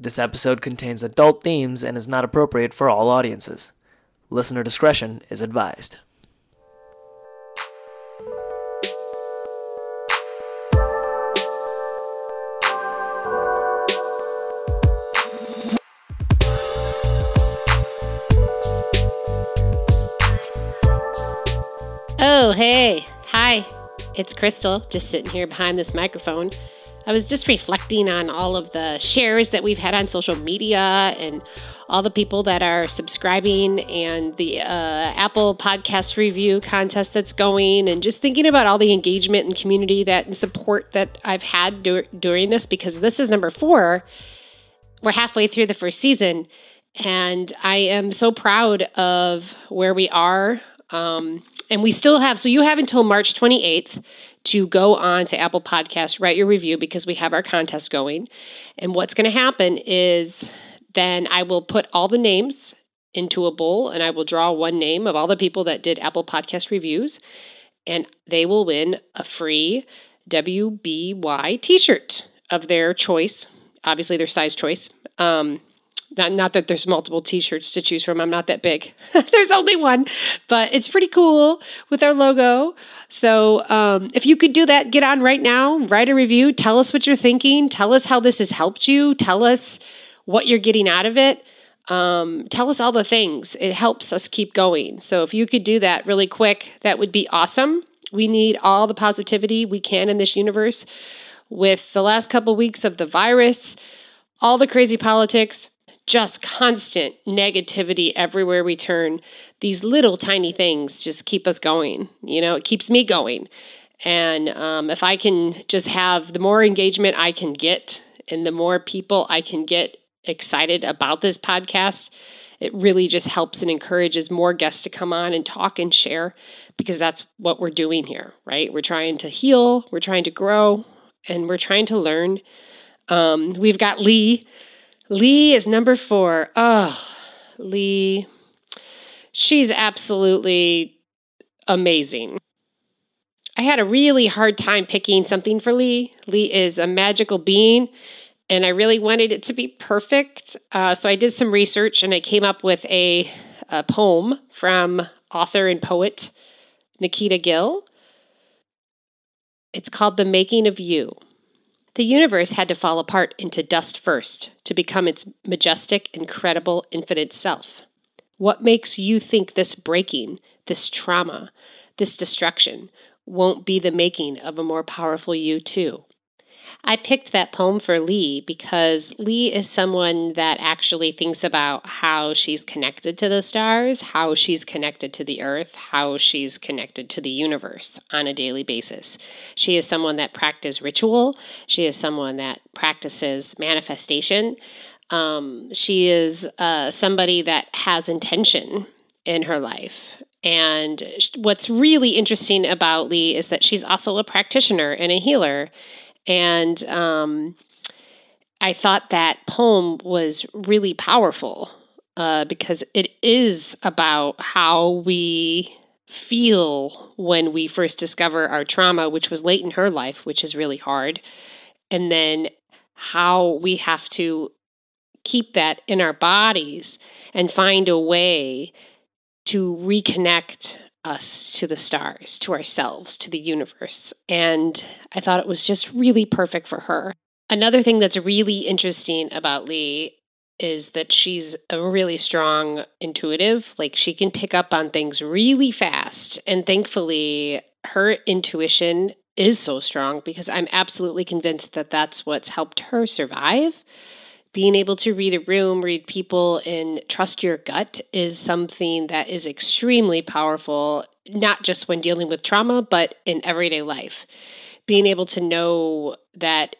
This episode contains adult themes and is not appropriate for all audiences. Listener discretion is advised. Oh, hey. Hi. It's Crystal, just sitting here behind this microphone. I was just reflecting on all of the shares that we've had on social media and all the people that are subscribing and the uh, Apple podcast review contest that's going, and just thinking about all the engagement and community that and support that I've had dur- during this because this is number four. We're halfway through the first season, and I am so proud of where we are. Um, and we still have, so you have until March 28th to go on to Apple Podcasts, write your review because we have our contest going. And what's going to happen is then I will put all the names into a bowl and I will draw one name of all the people that did Apple Podcast reviews, and they will win a free WBY t shirt of their choice, obviously, their size choice. Um, not, not that there's multiple t-shirts to choose from. I'm not that big. there's only one, but it's pretty cool with our logo. So um, if you could do that, get on right now, write a review, tell us what you're thinking, tell us how this has helped you, tell us what you're getting out of it. Um, tell us all the things. It helps us keep going. So if you could do that really quick, that would be awesome. We need all the positivity we can in this universe. With the last couple weeks of the virus, all the crazy politics, just constant negativity everywhere we turn. These little tiny things just keep us going. You know, it keeps me going. And um, if I can just have the more engagement I can get and the more people I can get excited about this podcast, it really just helps and encourages more guests to come on and talk and share because that's what we're doing here, right? We're trying to heal, we're trying to grow, and we're trying to learn. Um, we've got Lee Lee is number four. Oh, Lee. She's absolutely amazing. I had a really hard time picking something for Lee. Lee is a magical being, and I really wanted it to be perfect. Uh, so I did some research and I came up with a, a poem from author and poet Nikita Gill. It's called The Making of You. The universe had to fall apart into dust first to become its majestic, incredible, infinite self. What makes you think this breaking, this trauma, this destruction won't be the making of a more powerful you, too? I picked that poem for Lee because Lee is someone that actually thinks about how she's connected to the stars, how she's connected to the earth, how she's connected to the universe on a daily basis. She is someone that practices ritual, she is someone that practices manifestation. Um, she is uh, somebody that has intention in her life. And what's really interesting about Lee is that she's also a practitioner and a healer. And um, I thought that poem was really powerful uh, because it is about how we feel when we first discover our trauma, which was late in her life, which is really hard. And then how we have to keep that in our bodies and find a way to reconnect us to the stars, to ourselves, to the universe. And I thought it was just really perfect for her. Another thing that's really interesting about Lee is that she's a really strong intuitive. Like she can pick up on things really fast. And thankfully, her intuition is so strong because I'm absolutely convinced that that's what's helped her survive being able to read a room, read people, and trust your gut is something that is extremely powerful, not just when dealing with trauma, but in everyday life. Being able to know that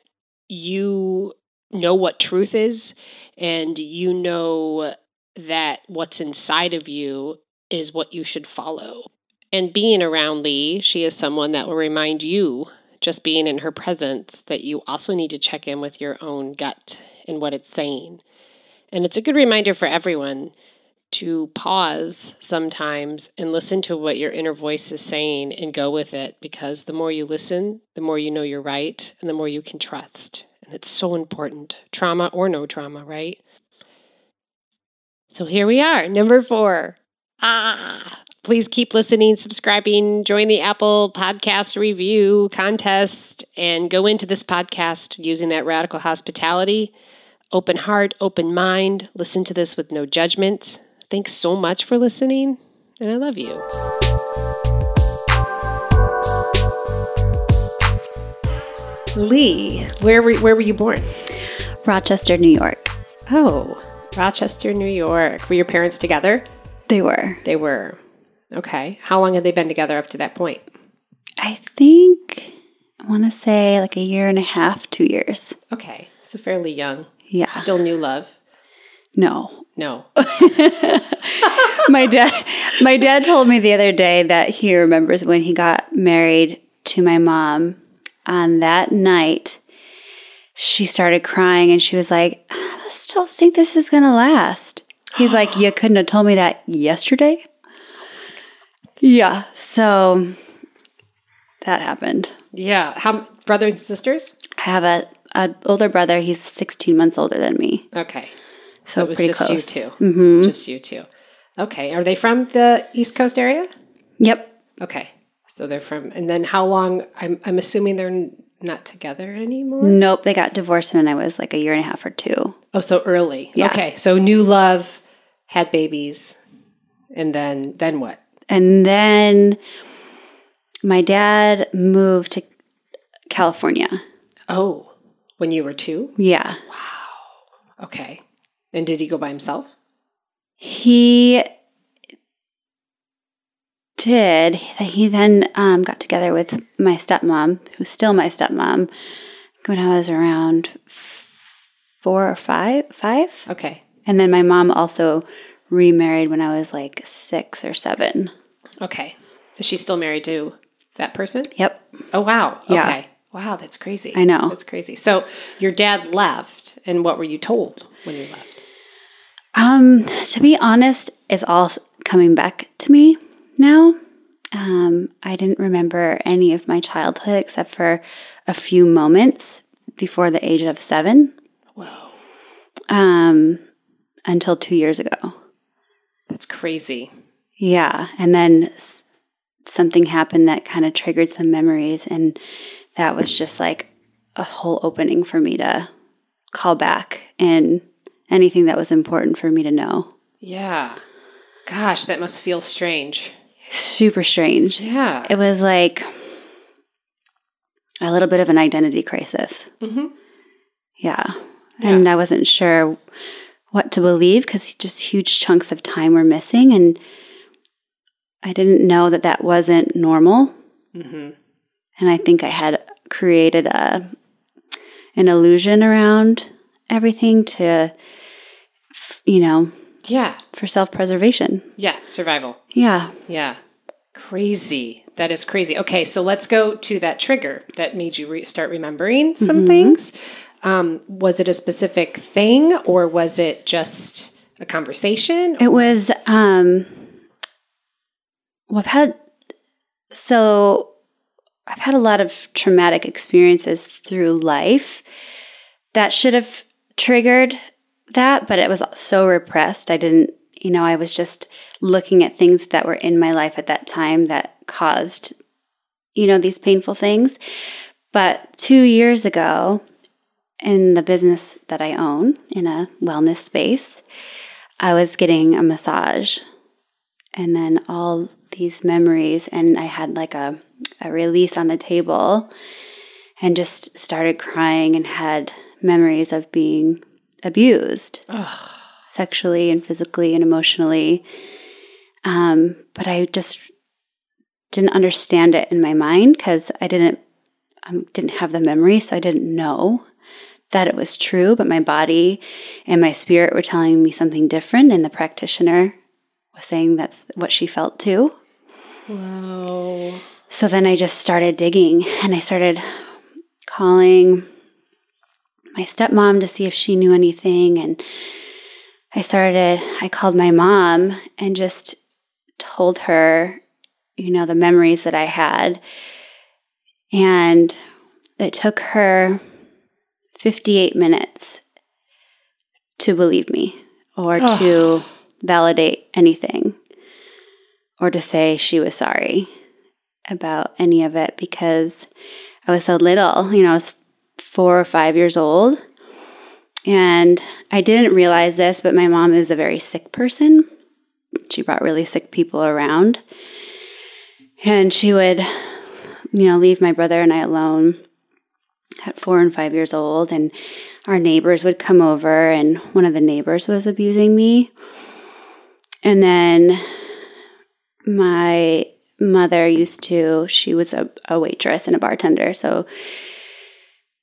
you know what truth is and you know that what's inside of you is what you should follow. And being around Lee, she is someone that will remind you, just being in her presence, that you also need to check in with your own gut in what it's saying. And it's a good reminder for everyone to pause sometimes and listen to what your inner voice is saying and go with it because the more you listen, the more you know you're right and the more you can trust. And it's so important, trauma or no trauma, right? So here we are, number four. Ah, please keep listening, subscribing, join the Apple Podcast review contest, and go into this podcast using that radical hospitality. Open heart, open mind. Listen to this with no judgment. Thanks so much for listening, and I love you. Lee, where were, where were you born? Rochester, New York. Oh, Rochester, New York. Were your parents together? They were. They were. Okay. How long had they been together up to that point? I think I want to say like a year and a half, two years. Okay. So fairly young. Yeah. Still new love? No. No. my dad my dad told me the other day that he remembers when he got married to my mom on that night she started crying and she was like, I still think this is gonna last. He's like, You couldn't have told me that yesterday? Yeah. So that happened. Yeah. How brothers and sisters? I have a, a older brother. He's 16 months older than me. Okay. So, it was just close. you 2 Mm-hmm. Just you two. Okay. Are they from the East Coast area? Yep. Okay. So they're from, and then how long? I'm, I'm assuming they're not together anymore? Nope. They got divorced when I was like a year and a half or two. Oh, so early. Yeah. Okay. So new love, had babies, and then, then what? And then my dad moved to California. Oh, when you were two? Yeah. Wow. Okay. And did he go by himself? He did. He then um, got together with my stepmom, who's still my stepmom, when I was around four or five. Five. Okay. And then my mom also remarried when I was like six or seven. Okay. Is she still married to that person? Yep. Oh, wow. Yeah. Okay. Wow, that's crazy. I know. That's crazy. So your dad left, and what were you told when you left? Um, to be honest, it's all coming back to me now. Um, I didn't remember any of my childhood except for a few moments before the age of seven. Whoa. Um, until two years ago. That's crazy. Yeah, and then something happened that kind of triggered some memories, and that was just like a whole opening for me to call back and anything that was important for me to know. Yeah. Gosh, that must feel strange. Super strange. Yeah. It was like a little bit of an identity crisis. Mhm. Yeah. And I wasn't sure what to believe because just huge chunks of time were missing. And I didn't know that that wasn't normal. hmm And I think I had created a, an illusion around everything to, you know, Yeah. for self preservation. Yeah. Survival. Yeah. Yeah. Crazy. That is crazy. Okay, so let's go to that trigger that made you re- start remembering some things. Um, was it a specific thing or was it just a conversation? It was um well I've had so I've had a lot of traumatic experiences through life that should have triggered that, but it was so repressed. I didn't, you know, I was just looking at things that were in my life at that time that caused, you know, these painful things. But two years ago, in the business that I own in a wellness space, I was getting a massage and then all these memories and I had like a, a release on the table and just started crying and had memories of being abused sexually and physically and emotionally. Um, but I just didn't understand it in my mind because I didn't um, didn't have the memory, so I didn't know that it was true. But my body and my spirit were telling me something different, and the practitioner was saying that's what she felt too. Wow. So then I just started digging and I started calling my stepmom to see if she knew anything. And I started, I called my mom and just told her, you know, the memories that I had. And it took her 58 minutes to believe me or to validate anything or to say she was sorry about any of it because I was so little. You know, I was four or five years old. And I didn't realize this, but my mom is a very sick person. She brought really sick people around. And she would, you know, leave my brother and I alone at four and five years old. And our neighbors would come over, and one of the neighbors was abusing me. And then my mother used to, she was a, a waitress and a bartender. So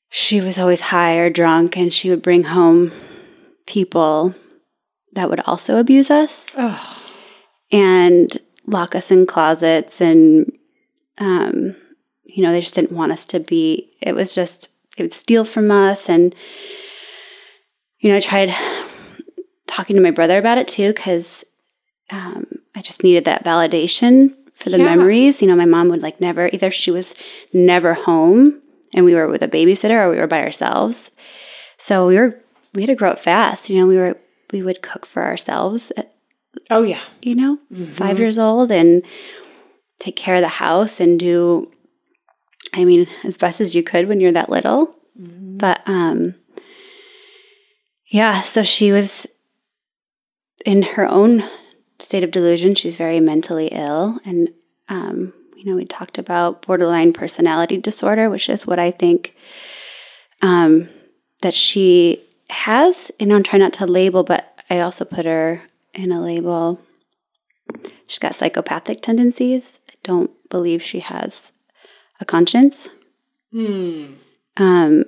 she was always high or drunk, and she would bring home people that would also abuse us Oh, and lock us in closets and um, you know they just didn't want us to be it was just it would steal from us and you know i tried talking to my brother about it too because um, i just needed that validation for the Yeah. memories you know my mom would like never either she was never home and we were with a babysitter or we were by ourselves so we were we had to grow up fast you know we were we would cook for ourselves at oh yeah. you know, mm-hmm. five years old and take care of the house and do, I mean, as best as you could when you're that little. Mm-hmm. But, um, yeah, so she was in her own state of delusion. She's very mentally ill. And, um, you know, we talked about borderline personality disorder, which is what I think um, that she has. And I'm trying not to label, but I also put her in a label. She's got psychopathic tendencies. I don't believe she has a conscience. Hmm. Um,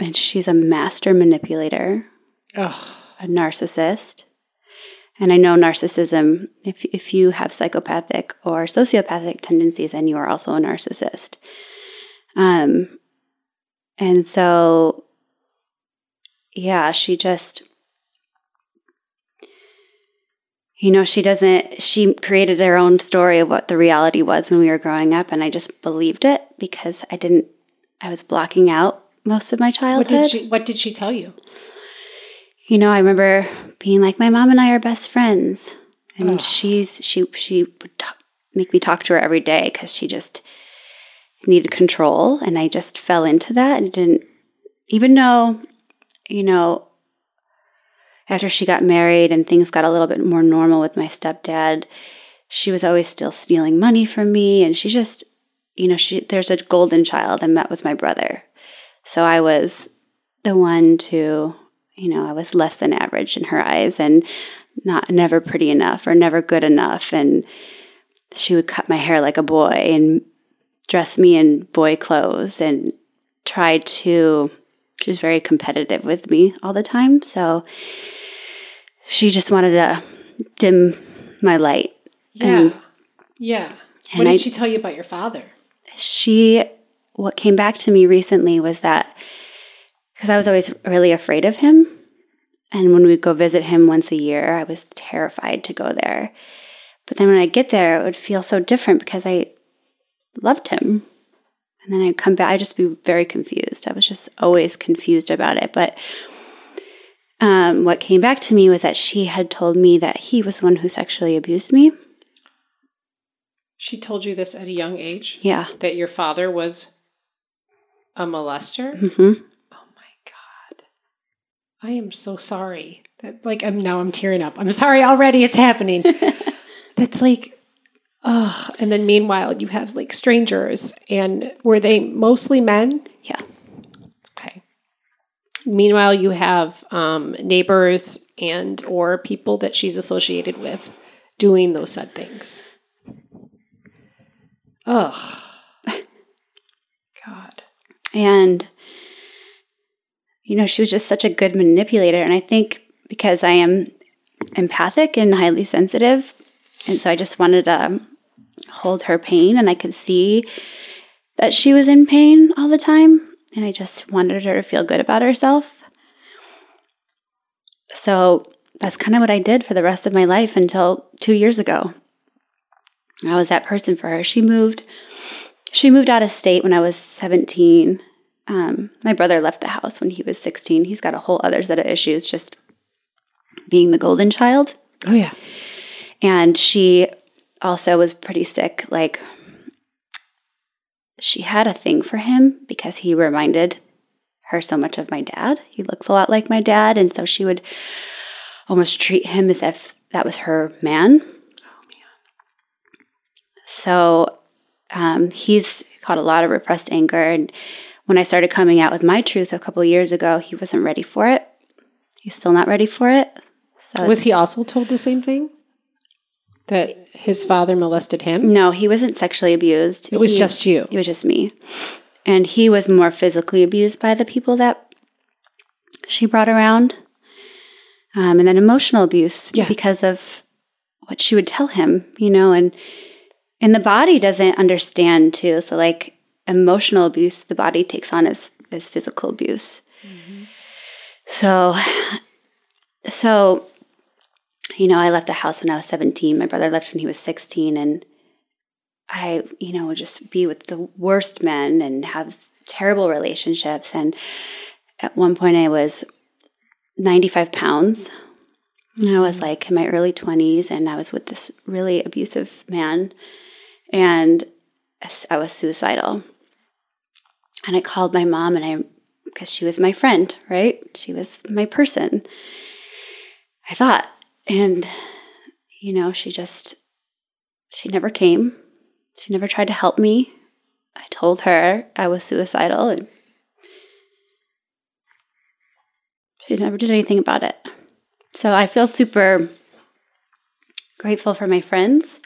and she's a master manipulator, Oh, a narcissist. And I know narcissism, if, if you have psychopathic or sociopathic tendencies, and you are also a narcissist. Um, and so, yeah, she just, you know, she doesn't, she created her own story of what the reality was when we were growing up. And I just believed it because I didn't, I was blocking out most of my what childhood. did she? What did she tell you? You know, I remember being like, my mom and I are best friends, and she's she she would talk, make me talk to her every day because she just needed control, and I just fell into that and didn't even though, you know. After she got married and things got a little bit more normal with my stepdad, she was always still stealing money from me, and she just, you know, she there's a golden child I met with my brother, so I was the one to you know, I was less than average in her eyes and not never pretty enough or never good enough. And she would cut my hair like a boy and dress me in boy clothes and try to, she was very competitive with me all the time. So she just wanted to dim my light. Yeah. And yeah. What did I- she tell you about your father? she, what came back to me recently was that because I was always really afraid of him. And when we'd go visit him once a year, I was terrified to go there. But then when I get there, it would feel so different because I loved him. And then I'd come back, I'd just be very confused. I was just always confused about it. But um, what came back to me was that she had told me that he was the one who sexually abused me. She told you this at a young age Yeah. that your father was a molester. hmm Oh god. I am so sorry. That like I'm now I'm tearing up. I'm sorry already it's happening. That's like ugh. And then meanwhile you have like strangers and were they mostly men? Yeah. Okay. Meanwhile you have um, neighbors and or people that she's associated with doing those said things. Ugh. God. And, you know, she was just such a good manipulator. And I think because I am empathic and highly sensitive, and so I just wanted to hold her pain, and I could see that she was in pain all the time. And I just wanted her to feel good about herself. So that's kind of what I did for the rest of my life until two years ago. I was that person for her. She moved she moved out of state when I was 17 um, my brother left the house when he was 16. He's got a whole other set of issues just being the golden child. Oh, yeah. And she also was pretty sick. Like, she had a thing for him because he reminded her so much of my dad. He looks a lot like my dad. And so she would almost treat him as if that was her man. Oh, man. So um, he's caught a lot of repressed anger. And when I started coming out with my truth a couple years ago, he wasn't ready for it. He's still not ready for it. So Was he also told the same thing? That his father molested him? No, he wasn't sexually abused. It was He- just you. It was just me. And he was more physically abused by the people that she brought around. Um, and then emotional abuse Yeah. because of what she would tell him, you know, and and the body doesn't understand too. So like emotional abuse, the body takes on as as physical abuse. Mm-hmm. So so you know, I left the house when I was 17. My brother left when he was 16 and I, you know, would just be with the worst men and have terrible relationships. And at one point, I was 95 pounds. And I was mm-hmm. like in my early 20s, and I was with this really abusive man. And I was suicidal. And I called my mom, and I, because she was my friend, right? She was my person. I thought. And, you know, she just, she never came. She never tried to help me. I told her I was suicidal and she never did anything about it. So I feel super grateful for my friends.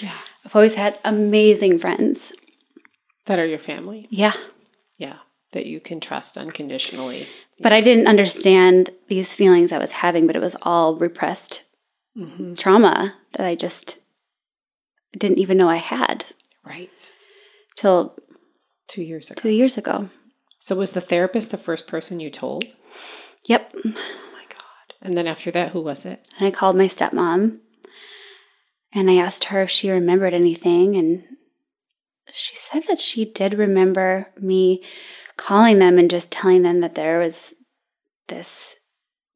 Yeah. I've always had amazing friends. That are your family? Yeah. That you can trust unconditionally. But I didn't understand these feelings I was having, but it was all repressed mm-hmm. trauma that I just didn't even know I had Right. till Two years ago. two years ago. So was the therapist the first person you told? Yep. Oh my God. And then after that, who was it? And I called my stepmom and I asked her if she remembered anything. And she said that she did remember me calling them and just telling them that there was this,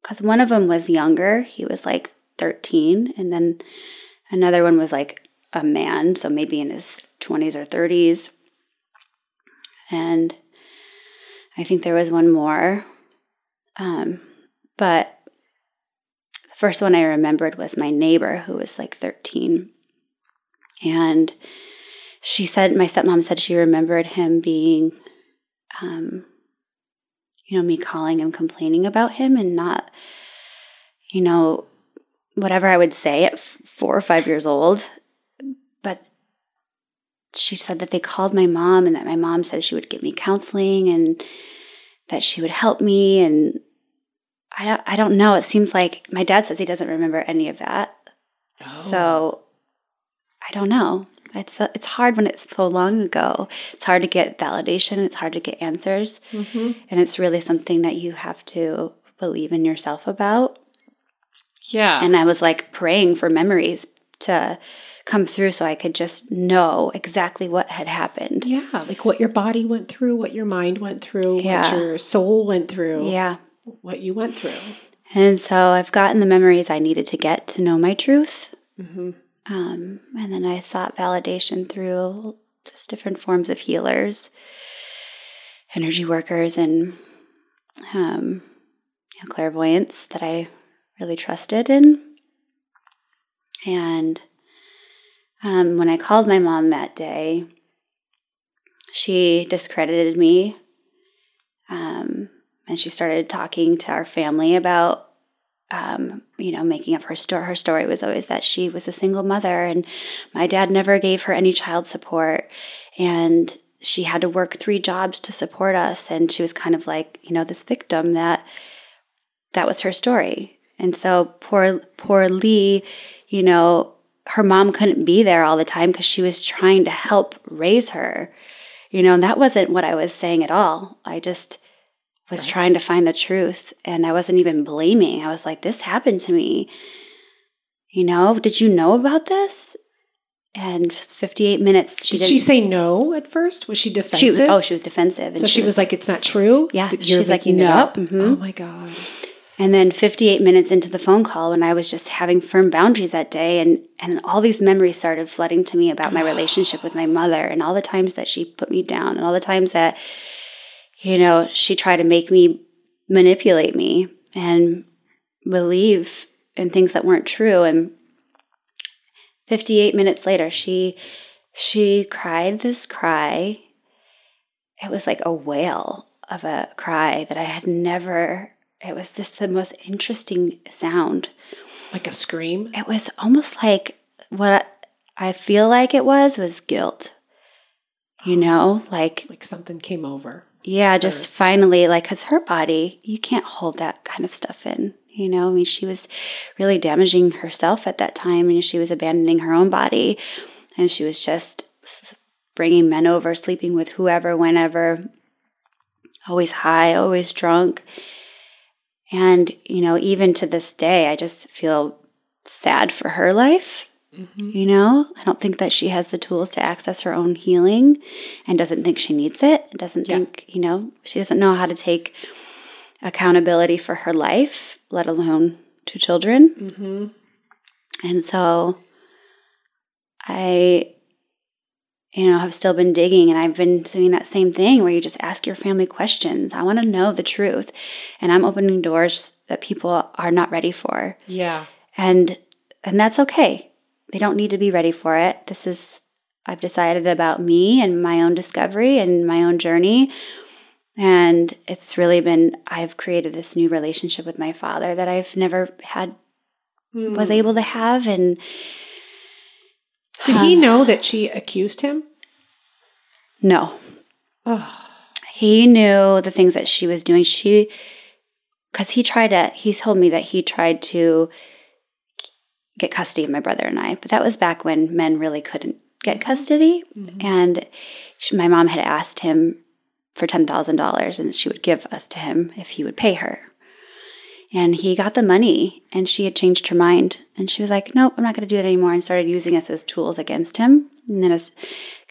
because one of them was younger. He was like 13. And then another one was like a man, so maybe in his 20s or 30s. And I think there was one more. Um, but the first one I remembered was my neighbor who was like 13. And she said, my stepmom said she remembered him being, um, you know, me calling him, complaining about him, and not, you know, whatever I would say at four or five years old. But she said that they called my mom and that my mom said she would get me counseling and that she would help me. And I don't, I don't know. It seems like my dad says he doesn't remember any of that. Oh. So I don't know. It's uh, it's hard when it's so long ago. It's hard to get validation. It's hard to get answers, and it's really something that you have to believe in yourself about. Yeah. And I was like praying for memories to come through, so I could just know exactly what had happened. yeah. Like what your body went through, what your mind went through, Yeah. what your soul went through, Yeah. what you went through. And so I've gotten the memories I needed to get to know my truth. Mm-hmm. Um, and then I sought validation through just different forms of healers, energy workers, and um, you know, clairvoyance that I really trusted in. And um, when I called my mom that day, she discredited me. Um, and she started talking to our family about um, you know, making up her story. Her story was always that she was a single mother and my dad never gave her any child support. And she had to work three jobs to support us. And she was kind of like, you know, this victim that that was her story. And so poor, poor Lee, you know, her mom couldn't be there all the time because she was trying to help raise her. You know, and that wasn't what I was saying at all. I just was Right. trying to find the truth and I wasn't even blaming. I was like, this happened to me. You know, did you know about this? and 58 minutes she Did didn't she say no at first? Was she she defensive? was, oh she was defensive so she was like, "It's not true." Yeah, she's like, "No." up? Mhm. Oh my god. And then 58 minutes into the phone call, when I was just having firm boundaries that day, and, and all these memories started flooding to me about my relationship with my mother, and all the times that she put me down, and all the times that, you know, she tried to make me manipulate me and believe in things that weren't true. And 58 minutes later, she she cried this cry. It was like a wail of a cry that I had never it was just the most interesting sound. Like a scream. It was almost like what I feel like it was was guilt. You know, like Like something came over. Yeah, just finally like cuz her body, you can't hold that kind of stuff in. You know, I mean she was really damaging herself at that time and she was abandoning her own body and she was just bringing men over, sleeping with whoever whenever always high, always drunk. And, you know, even to this day, I just feel sad for her life. You know, I don't think that she has the tools to access her own healing and doesn't think she needs it. Doesn't Yeah. think, you know, she doesn't know how to take accountability for her life, let alone two children. Mm-hmm. And so I, you know, have still been digging and I've been doing that same thing where you just ask your family questions. I want to know the truth. And I'm opening doors that people are not ready for. Yeah. And and that's okay. They don't need to be ready for it. This is I've decided about me and my own discovery and my own journey. And it's really been I've created this new relationship with my father that I've never had hmm. was able to have and Did he um, know that she accused him? no. Oh. He knew the things that she was doing. She cuz he tried to he told me that he tried to get custody of my brother and I, but that was back when men really couldn't get mm-hmm. custody mm-hmm. and she, my mom had asked him for $10,000 and she would give us to him if he would pay her. And he got the money and she had changed her mind. And she was like, nope, I'm not going to do it anymore. And started using us as tools against him. And then as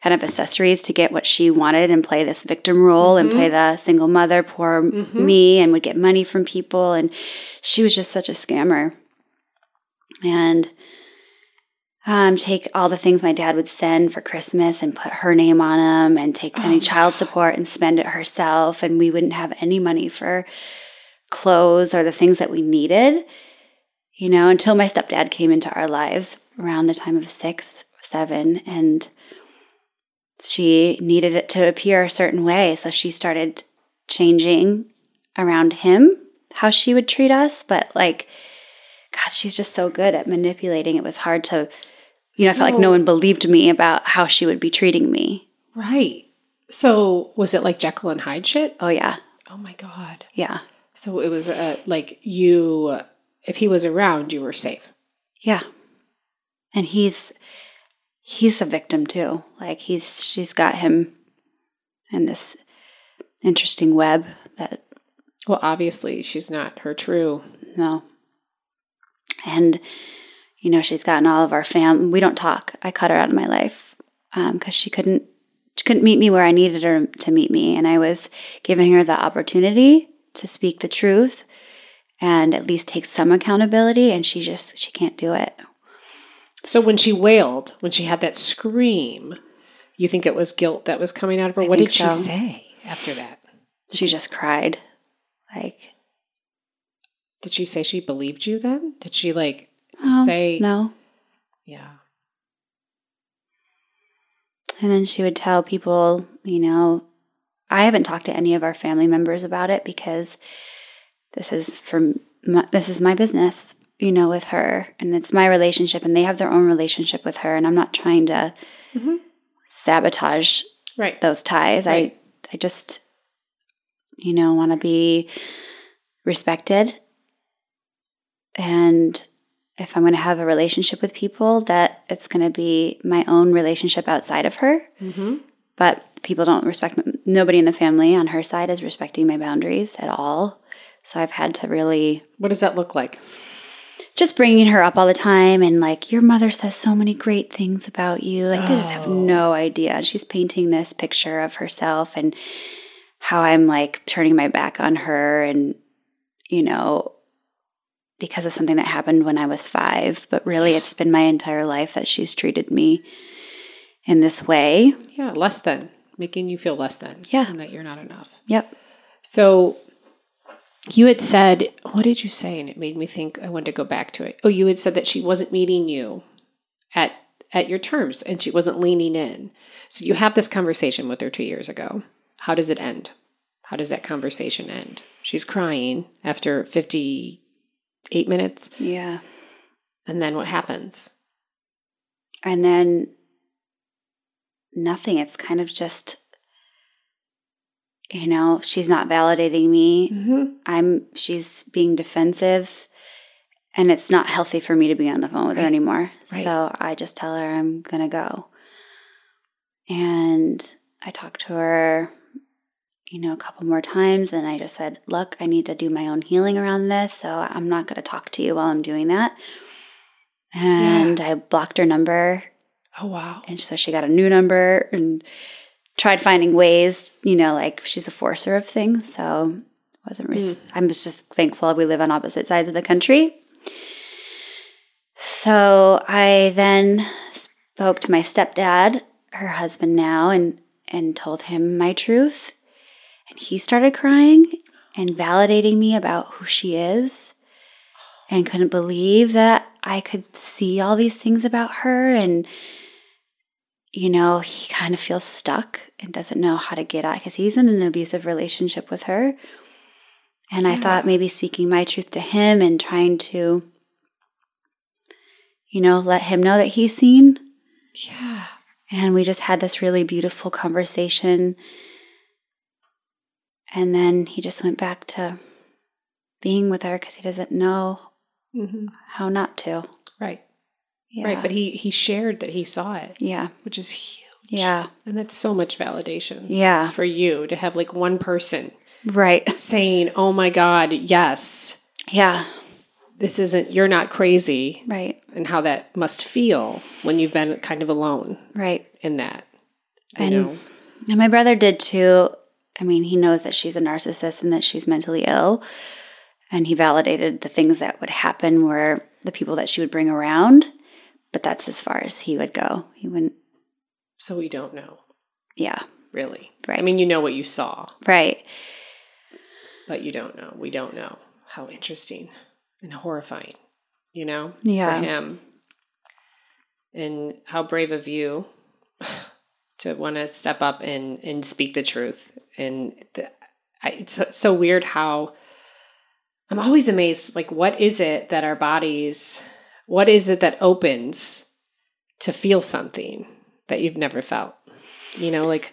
kind of accessories to get what she wanted and play this victim role and mm-hmm. play the single mother, poor me, and would get money from people. And she was just such a scammer. And um, take all the things my dad would send for Christmas and put her name on them and take any child support and spend it herself. And we wouldn't have any money for clothes or the things that we needed, you know, until my stepdad came into our lives around the time of six, seven. And she needed it to appear a certain way. So she started changing around him how she would treat us. But like, God, she's just so good at manipulating. It was hard to, you know, I felt like no one believed me about how she would be treating me. Right. So was it like Jekyll and Hyde shit? Oh, yeah. Oh my god. Yeah. So it was uh, like you, if he was around, you were safe. Yeah. And he's, he's a victim too. Like he's, she's got him in this interesting web that, Well, obviously, she's not her true. no. And, you know, she's gotten all of our fam. We don't talk. I cut her out of my life um, because she couldn't she couldn't meet me where I needed her to meet me, and I was giving her the opportunity to speak the truth and at least take some accountability, and she just she can't do it. So when she wailed, when she had that scream, you think it was guilt that was coming out of her? I what think did she say after that? She just cried, like Did she say she believed you then? Did she like oh, say no. Yeah. And then she would tell people, you know, I haven't talked to any of our family members about it because this is from my, this is my business, you know, with her, and it's my relationship, and they have their own relationship with her, and I'm not trying to Mhm. sabotage Right. those ties. Right. I I just, you know, want to be respected, and if I'm going to have a relationship with people, that it's going to be my own relationship outside of her. Mm-hmm. But people don't respect. Nobody in the family on her side is respecting my boundaries at all. So I've had to really. What does that look like? just bringing her up all the time and like your mother says so many great things about you like they just have no idea she's painting this picture of herself and how i'm like turning my back on her and you know because of something that happened when i was five but really it's been my entire life that she's treated me in this way Yeah, less than making you feel less than. Yeah. and that you're not enough. yep So you had said, what did you say? And it made me think I wanted to go back to it. Oh, you had said that she wasn't meeting you at at your terms and she wasn't leaning in. So you have this conversation with her two years ago. How does it end? How does that conversation end? She's crying after 58 minutes. yeah And then what happens? and then nothing it's kind of just you know she's not validating me Mm-hmm. i'm she's being defensive and it's not healthy for me to be on the phone with her anymore Right. so i just tell her i'm gonna go and i talk to her you know a couple more times and i just said look i need to do my own healing around this so i'm not going to talk to you while i'm doing that and i blocked her number Oh, wow. and so she got a new number and tried finding ways, you know, like she's a forcer of things. So wasn't, re- I was just thankful we live on opposite sides of the country. So I then spoke to my stepdad, her husband now, and, and told him my truth. And he started crying and validating me about who she is and couldn't believe that I could see all these things about her and you know, he kind of feels stuck and doesn't know how to get out because he's in an abusive relationship with her. And I thought maybe speaking my truth to him and trying to, you know, let him know that he's seen. Yeah. And we just had this really beautiful conversation. And then he just went back to being with her because he doesn't know Mm-hmm. how not to. Right. Yeah. Right. But he, he shared that he saw it, yeah. which is huge. Yeah. And that's so much validation Yeah. for you to have like one person Right. saying, oh my God, yes, Yeah. this isn't, you're not crazy, Right. and how that must feel when you've been kind of alone Right. in that. You And- know? And my brother did too. I mean, he knows that she's a narcissist and that she's mentally ill. And he validated the things that would happen were the people that she would bring around. But that's as far as he would go. He wouldn't, So we don't know, yeah, really. Right. I mean, you know what you saw, right. but you don't know. We don't know. How interesting and horrifying, you know, Yeah. for him. And how brave of you to want to step up and, and speak the truth. And the, I, it's so, so weird how I'm always amazed. Like, what is it that our bodies, what is it that opens to feel something that you've never felt? You know, like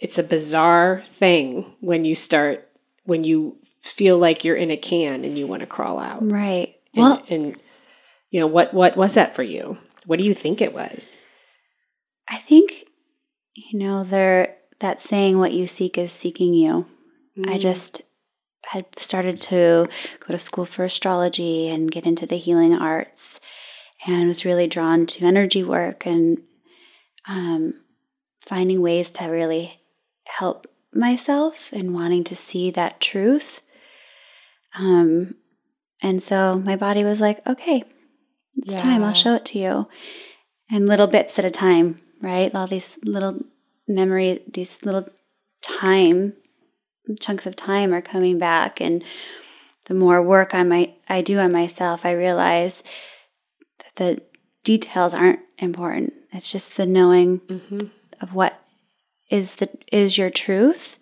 it's a bizarre thing when you start, when you feel like you're in a can and you want to crawl out. Right. And, Well, and you know, what, what was that for you? What do you think it was? I think, you know, there that saying, what you seek is seeking you. I just had started to go to school for astrology and get into the healing arts and was really drawn to energy work and um, finding ways to really help myself and wanting to see that truth. Um, and so my body was like, okay, it's time. I'll show it to you. And little bits at a time, right? All these little memories, these little time chunks of time are coming back and the more work I might I do on myself, I realize that the details aren't important. It's just the knowing Mm-hmm. of what is the is your truth.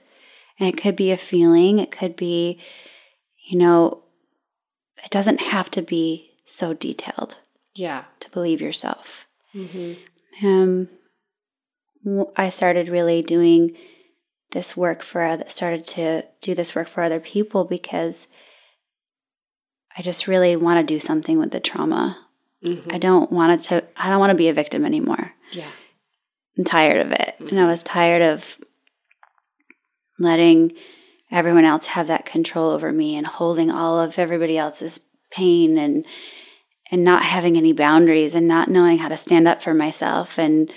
And it could be a feeling, it could be, you know, it doesn't have to be so detailed Yeah. to believe yourself. Mm-hmm. Um, I started really doing this work for other, started to do this work for other people because I just really want to do something with the trauma. Mm-hmm. I don't want it to. I don't want to be a victim anymore. Yeah. I'm tired of it, and I was tired of letting everyone else have that control over me and holding all of everybody else's pain and and not having any boundaries and not knowing how to stand up for myself and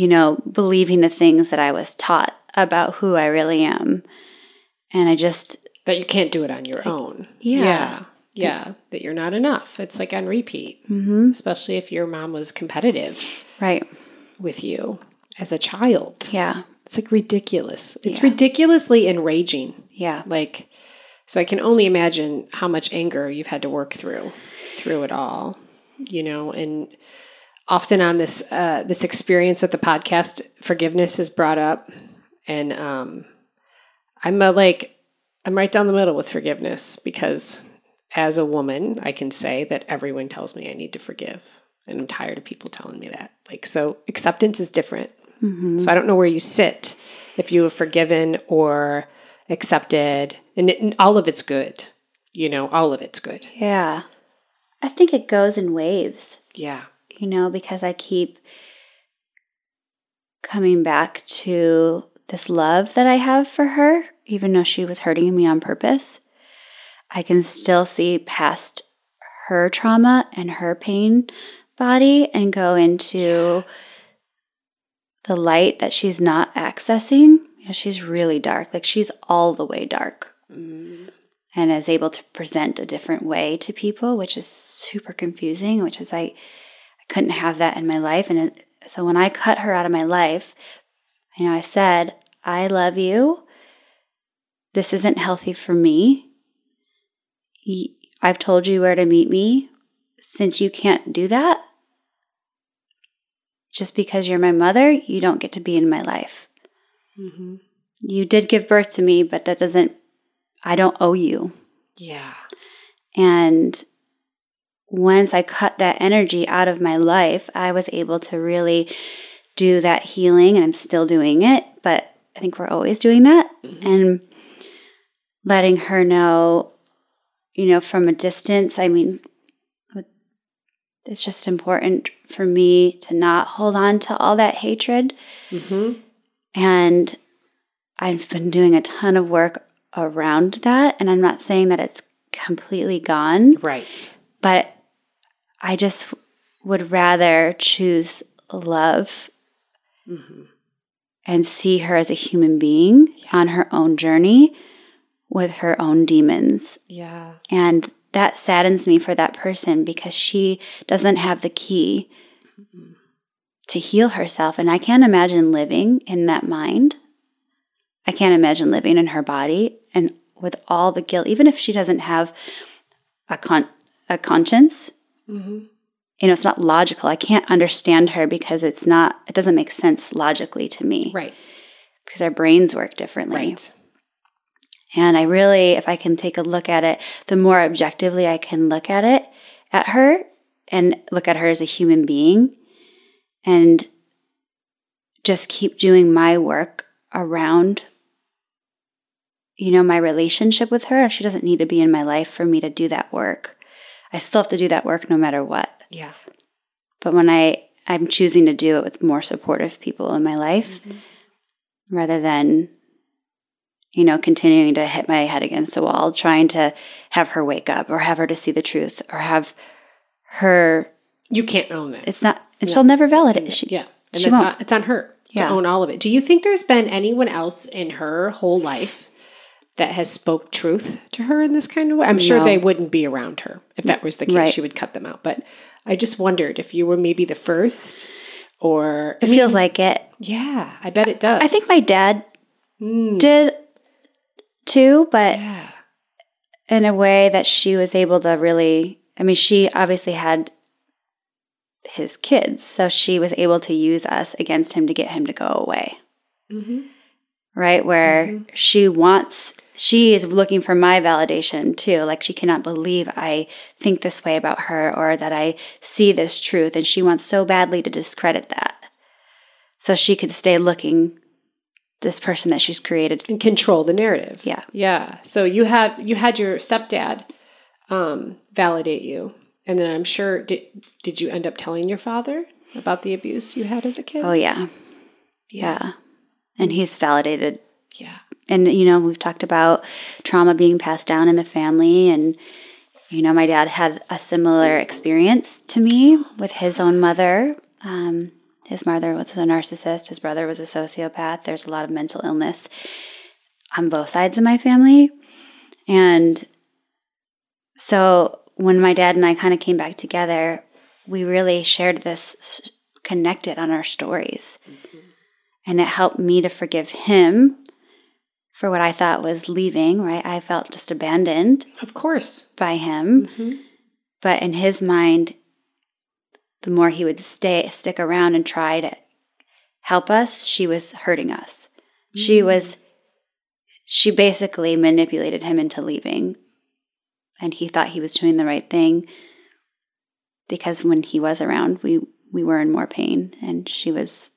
you know believing the things that I was taught about who I really am and I just that you can't do it on your own. yeah. Yeah. Yeah, that you're not enough. It's like on repeat, mhm, especially if your mom was competitive right with you as a child. yeah It's like ridiculous. It's Yeah. ridiculously enraging. yeah Like, so I can only imagine how much anger you've had to work through, through it all, you know, and often on this, uh, this experience with the podcast, forgiveness is brought up and, um, I'm a, like, I'm right down the middle with forgiveness because as a woman, I can say that everyone tells me I need to forgive. And I'm tired of people telling me that. Like, so acceptance is different. So I don't know where you sit if you have forgiven or accepted, and, it, and all of it's good. You know, all of it's good. yeah I think it goes in waves Yeah. You know, because I keep coming back to this love that I have for her, even though she was hurting me on purpose. I can still see past her trauma and her pain body and go into the light that she's not accessing. You know, she's really dark, like she's all the way dark Mm. and is able to present a different way to people, which is super confusing, which is I, I couldn't have that in my life. And it, so when I cut her out of my life, you know, I said, I love you. This isn't healthy for me. I've told you where to meet me. Since you can't do that, just because you're my mother, you don't get to be in my life. hmm You did give birth to me, but that doesn't, I don't owe you. Yeah. And once I cut that energy out of my life, I was able to really do that healing, and I'm still doing it, but I think we're always doing that. And letting her know, you know, from a distance, I mean, it's just important for me to not hold on to all that hatred. hmm And I've been doing a ton of work around that. And I'm not saying that it's completely gone, Right. but I just would rather choose love hmm and see her as a human being on her own journey with her own demons. Yeah. And that saddens me for that person because she doesn't have the key to heal herself. And I can't imagine living in that mind. I can't imagine living in her body and with all the guilt, even if she doesn't have a, con- a conscience. Hmm You know, it's not logical. I can't understand her because it's not, it doesn't make sense logically to me Right. because our brains work differently. Right. And I really, if I can take a look at it, the more objectively I can look at it, at her, and look at her as a human being, and just keep doing my work around, you know, my relationship with her. She doesn't need to be in my life for me to do that work. I still have to do that work no matter what. Yeah. But when I, I'm choosing to do it with more supportive people in my life mm-hmm. rather than, you know, continuing to hit my head against a wall, trying to have her wake up or have her to see the truth or have her, You can't own that. it's not, and she'll never validate it. She, yeah. And she it's, won't. on, it's on her Yeah. to own all of it. Do you think there's been anyone else in her whole life that has spoke truth to her in this kind of way? I'm sure No. they wouldn't be around her. If that was the case, Right. she would cut them out. But I just wondered if you were maybe the first or It feels like it. yeah, I bet it does. I think my dad Mm, did too, but yeah. in a way that she was able to really i mean she obviously had his kids so she was able to use us against him to get him to go away hmm right where she wants she is looking for my validation too like she cannot believe i think this way about her or that i see this truth and she wants so badly to discredit that so she could stay looking this person that she's created and control the narrative. Yeah. Yeah. So you have, you had your stepdad um, validate you, and then I'm sure did did you end up telling your father about the abuse you had as a kid? oh yeah yeah and he's validated yeah. And you know we've talked about trauma being passed down in the family and you know, my dad had a similar experience to me with his own mother. Um, his mother was a narcissist, his brother was a sociopath. There's a lot of mental illness on both sides of my family. And so when my dad and I kind of came back together, we really shared this, connected on our stories. Mm-hmm. And it helped me to forgive him for what I thought was leaving, right? I felt just abandoned. Of course. By him. Mm-hmm. But in his mind, the more he would stay, stick around and try to help us, she was hurting us. Mm-hmm. She was, she basically manipulated him into leaving. And he thought he was doing the right thing because when he was around, we, we were in more pain and she was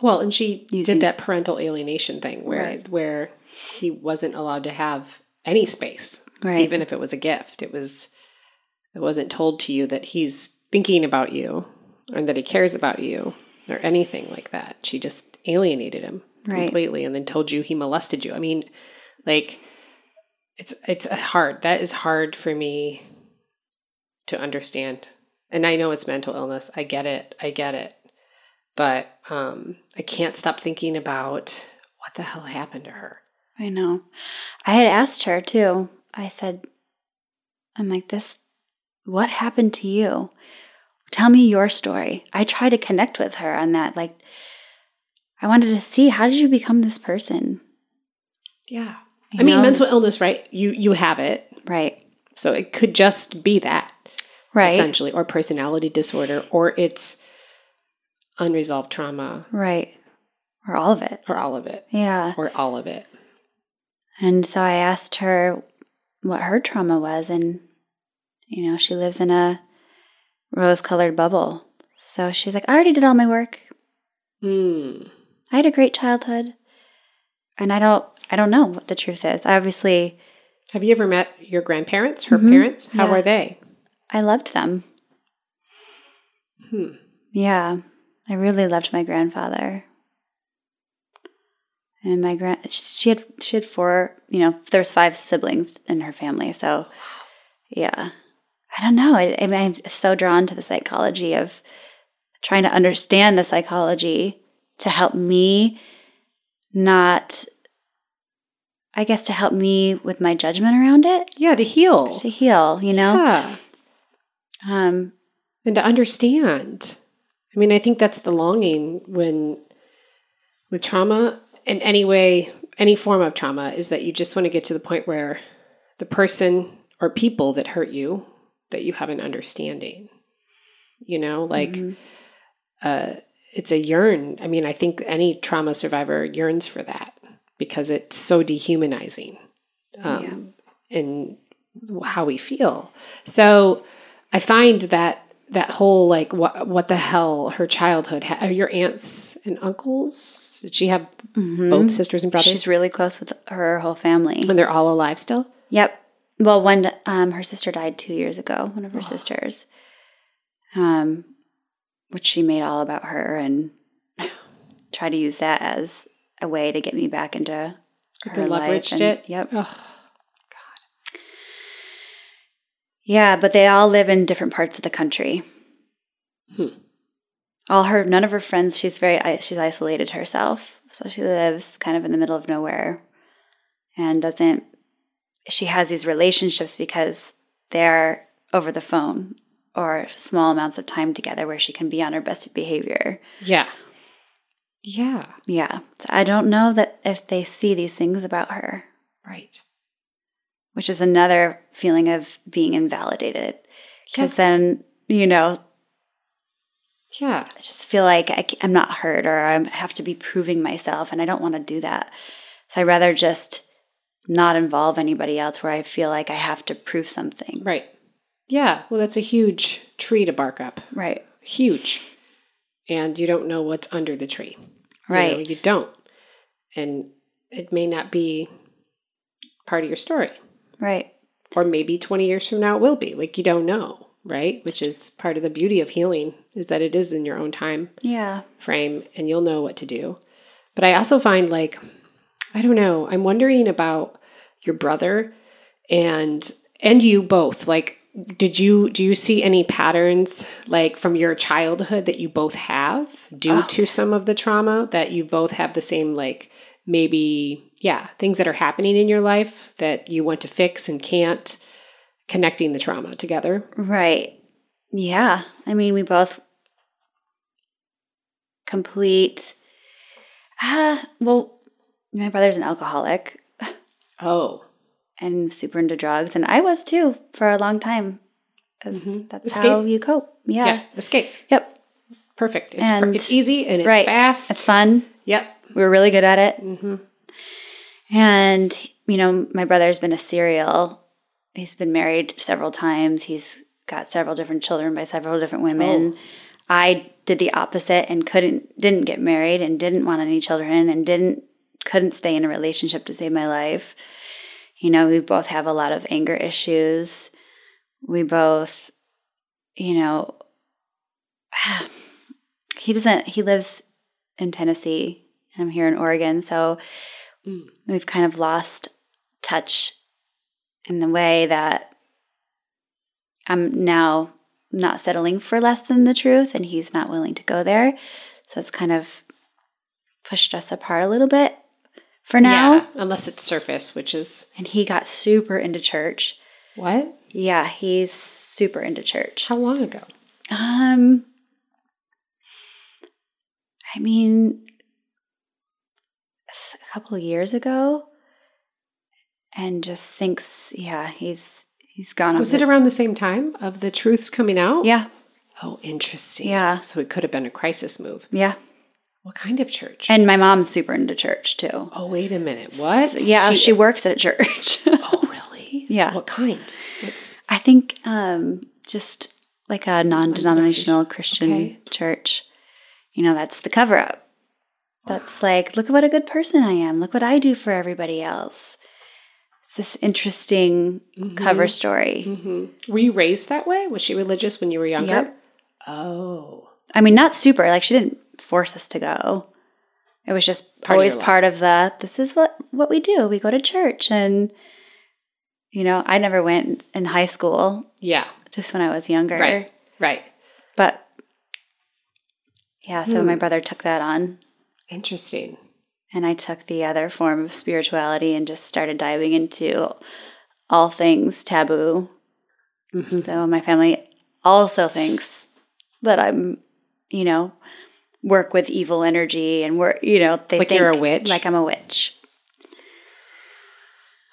well, and she using, did that parental alienation thing where right. where he wasn't allowed to have any space, right. even if it was a gift. It was it wasn't told to you that he's thinking about you or that he cares about you or anything like that. She just alienated him right. completely and then told you he molested you. I mean, like it's it's hard. That is hard for me to understand. And I know it's mental illness. I get it. I get it. But um, I can't stop thinking about what the hell happened to her. I know. I had asked her too. I said, I'm like, this, what happened to you? Tell me your story. I tried to connect with her on that. Like, I wanted to see how did you become this person? Yeah. You I mean, mental illness, right? You you have it. Right. So it could just be that. Right. Essentially, or personality disorder, or it's unresolved trauma. Right. Or all of it. Or all of it. Yeah. Or all of it. And so I asked her what her trauma was. And, you know, she lives in a rose colored bubble. So she's like, I already did all my work. Mm. I had a great childhood. And I don't I don't know what the truth is. I obviously Have you ever met your grandparents, her mm-hmm. parents? How yeah. were they? I loved them. Hmm. Yeah. I really loved my grandfather. And my grand she had she had four, you know, there's five siblings in her family, so yeah. I don't know. I, I mean, I'm so drawn to the psychology of trying to understand the psychology to help me not I guess to help me with my judgment around it. Yeah, to heal. To heal, you know? Yeah. Um and to understand. I mean, I think that's the longing when with trauma in any way, any form of trauma is that you just want to get to the point where the person or people that hurt you that you have an understanding. You know, like mm-hmm. uh it's a yearn. I mean, I think any trauma survivor yearns for that because it's so dehumanizing. Um yeah. in how we feel. So I find that that whole like what what the hell her childhood ha- are your aunts and uncles? Did she have mm-hmm. both sisters and brothers? She's really close with her whole family. And they're all alive still? Yep. Well one um her sister died two years ago one of her oh. sisters. Um which she made all about her and try to use that as a way to get me back into her to leveraged and, it yep. Oh. Yeah, but they all live in different parts of the country. Hmm. All her, none of her friends. She's very, she's isolated herself, so she lives kind of in the middle of nowhere, and doesn't. She has these relationships because they're over the phone or small amounts of time together where she can be on her best behavior. Yeah. Yeah. Yeah. So I don't know that if they see these things about her. Right which is another feeling of being invalidated. Because yeah. then, you know, yeah, I just feel like I, am not heard or I have to be proving myself, and I don't want to do that. So I rather just not involve anybody else where I feel like I have to prove something. Right. Yeah. Well, that's a huge tree to bark up. Right. Huge. And you don't know what's under the tree. Right. You, know, you don't. And it may not be part of your story. Right. Or maybe 20 years from now it will be. Like you don't know, right? Which is part of the beauty of healing is that it is in your own time yeah. frame and you'll know what to do. But I also find like I don't know, I'm wondering about your brother and and you both like did you do you see any patterns like from your childhood that you both have due to some of the trauma that you both have the same like maybe yeah things that are happening in your life that you want to fix and can't connecting the trauma together Right. Yeah. I mean, we both complete. Ah, well, my brother's an alcoholic oh and super into drugs, and I was too for a long time. 'Cause that's Escape. how you cope. Yeah. yeah, escape Yep. perfect it's, And- it's easy and it's right. fast It's fun. yep We were really good at it. Mm-hmm. And, you know, my brother's been a serial. He's been married several times. He's got several different children by several different women. Oh. I did the opposite and couldn't didn't get married and didn't want any children and didn't couldn't stay in a relationship to save my life. You know, we both have a lot of anger issues. We both, you know, he doesn't he lives in Tennessee and I'm here in Oregon, so we've kind of lost touch in the way that I'm now not settling for less than the truth and he's not willing to go there. So it's kind of pushed us apart a little bit for now. yeah unless it's surface which is And he got super into church. what Yeah, he's super into church. how long ago Um, I mean, a couple of years ago, and just thinks, yeah, he's he's gone. was it around the same time of the truths coming out Yeah, Oh, interesting. Yeah. So it could have been a crisis move. yeah. What kind of church? And my mom's super into church too. oh, wait a minute. What? Yeah, she, works at a church. oh, really? Yeah. What kind? What's I think um, just like a non-denominational Christian Okay. church. You know, that's the cover up. That's like, look at what a good person I am. Look what I do for everybody else. It's this interesting cover story. Mm-hmm. Were you raised that way? Was she religious when you were younger? Yep. Oh. I mean, not super. Like she didn't force us to go. It was just Part always life. part of the. This is what what we do. We go to church, and you know, I never went in high school. Yeah. Just when I was younger. Right. Right. But yeah, so Hmm. my brother took that on, Interesting. and I took the other form of spirituality and just started diving into all things taboo. Mm-hmm. So my family also thinks that I'm, you know, work with evil energy and work, you know, they Like think you're a witch? like I'm a witch.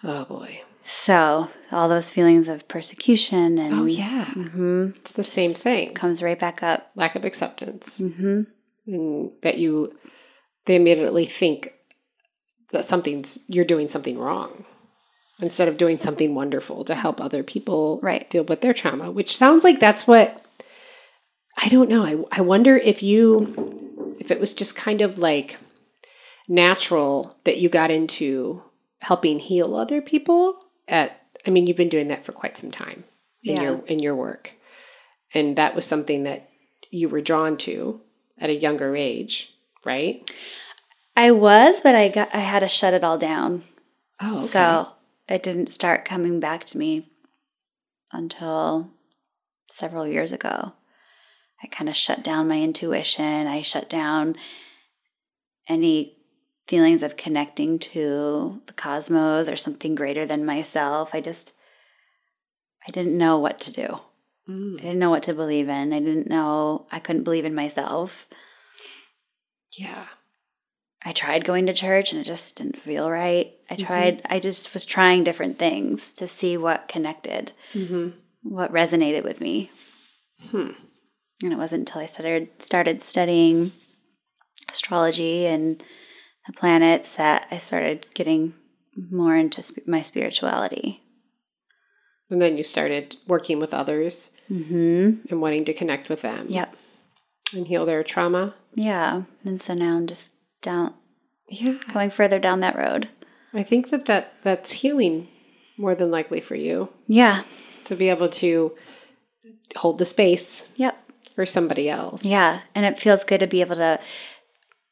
Oh boy. So all those feelings of persecution and Oh yeah. Mm-hmm. It's the same thing. comes right back up. Lack of acceptance, mm-hmm. and that you they immediately think that something's you're doing something wrong instead of doing something wonderful to help other people Right. deal with their trauma. Which sounds like that's what I don't know. I I wonder if you if it was just kind of like natural that you got into helping heal other people at I mean you've been doing that for quite some time in Yeah. your in your work. And that was something that you were drawn to at a younger age, right? I was, but I got I had to shut it all down. Oh, okay. So it didn't start coming back to me until several years ago. I kind of shut down my intuition. I shut down any feelings of connecting to the cosmos or something greater than myself. I just, I didn't know what to do. Mm. I didn't know what to believe in. I didn't know, I couldn't believe in myself. Yeah. I tried going to church and it just didn't feel right. I tried, I just was trying different things to see what connected, Mm-hmm. what resonated with me. Hmm. And it wasn't until I started started studying astrology and the planets that I started getting more into sp- my spirituality. And then you started working with others Mm-hmm. and wanting to connect with them. Yep. And heal their trauma. Yeah. And so now I'm just down, Yeah. going further down that road. I think that, that that's healing more than likely for you Yeah. to be able to hold the space Yep. for somebody else. Yeah, and it feels good to be able to